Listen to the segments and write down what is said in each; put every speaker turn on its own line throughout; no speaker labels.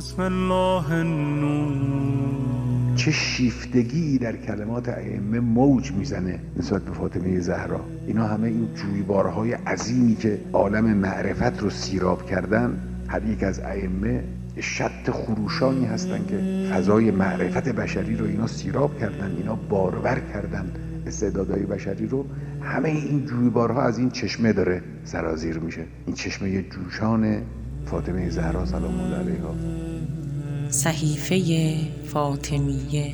بسم الله النور.
چه شیفتگی در کلمات ائمه موج می‌زنه نسبت به فاطمه زهرا. اینا همه این جویبارهای عظیمی که عالم معرفت رو سیراب کردن هر یک از ائمه شط خروشانی هستن که فضای معرفت بشری رو اینا سیراب کردن اینا بارور کردن. استعدادهای بشری رو همه این جویبارها از این چشمه داره سرازیر میشه. این چشمه جوشان فاطمه زهرا سلام الله علیها.
صحیفه فاطمیه.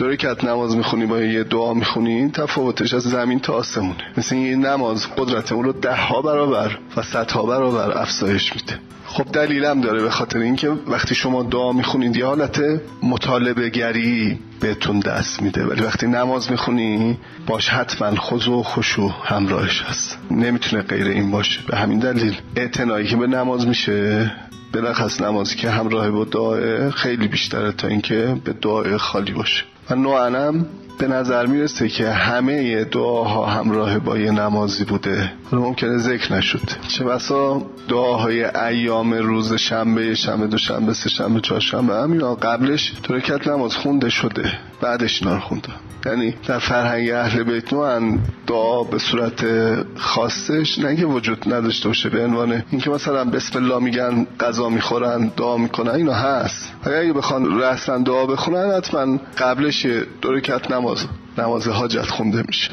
دوره کت نماز می‌خونی با یه دعا می‌خونی تفاوتش از زمین تا آسمونه. مثل یه نماز قدرت اون رو ده ها برابر و صدها برابر افزایش میده. خب دلیلم داره به خاطر اینکه وقتی شما دعا می‌خونید یه حالت مطالبه گری بهتون دست میده. ولی وقتی نماز می‌خونی باش حتما خضوع و خشوع همراهش هست. نمی‌تونه غیر این باشه. به همین دلیل اعتنایی که به نماز میشه بلخص نمازی که همراه با دعای خیلی بیشتره تا اینکه به دعای خالی باشه. نوعنم به نظر می‌رسه که همه دعاها همراه با یه نمازی بوده. حالا ممکنه ذکر نشد. چه بسا دعاهای ایام روز شنبه شنبه دو شنبه سه شنبه چهار شنبه هم قبلش ترکت نماز خونده شده. بعدش اینا رو یعنی در فرهنگ اهل بیت نوعن دعا به صورت خاصش نه که وجود نداشته باشه به عنوان اینکه مثلا بسم الله میگن غذا می‌خورن دعا می‌کنن اینا هست. اگه بخوان رسما دعا بخونن حتما قبلش دو رکعت نماز نماز حاجت خونده میشه.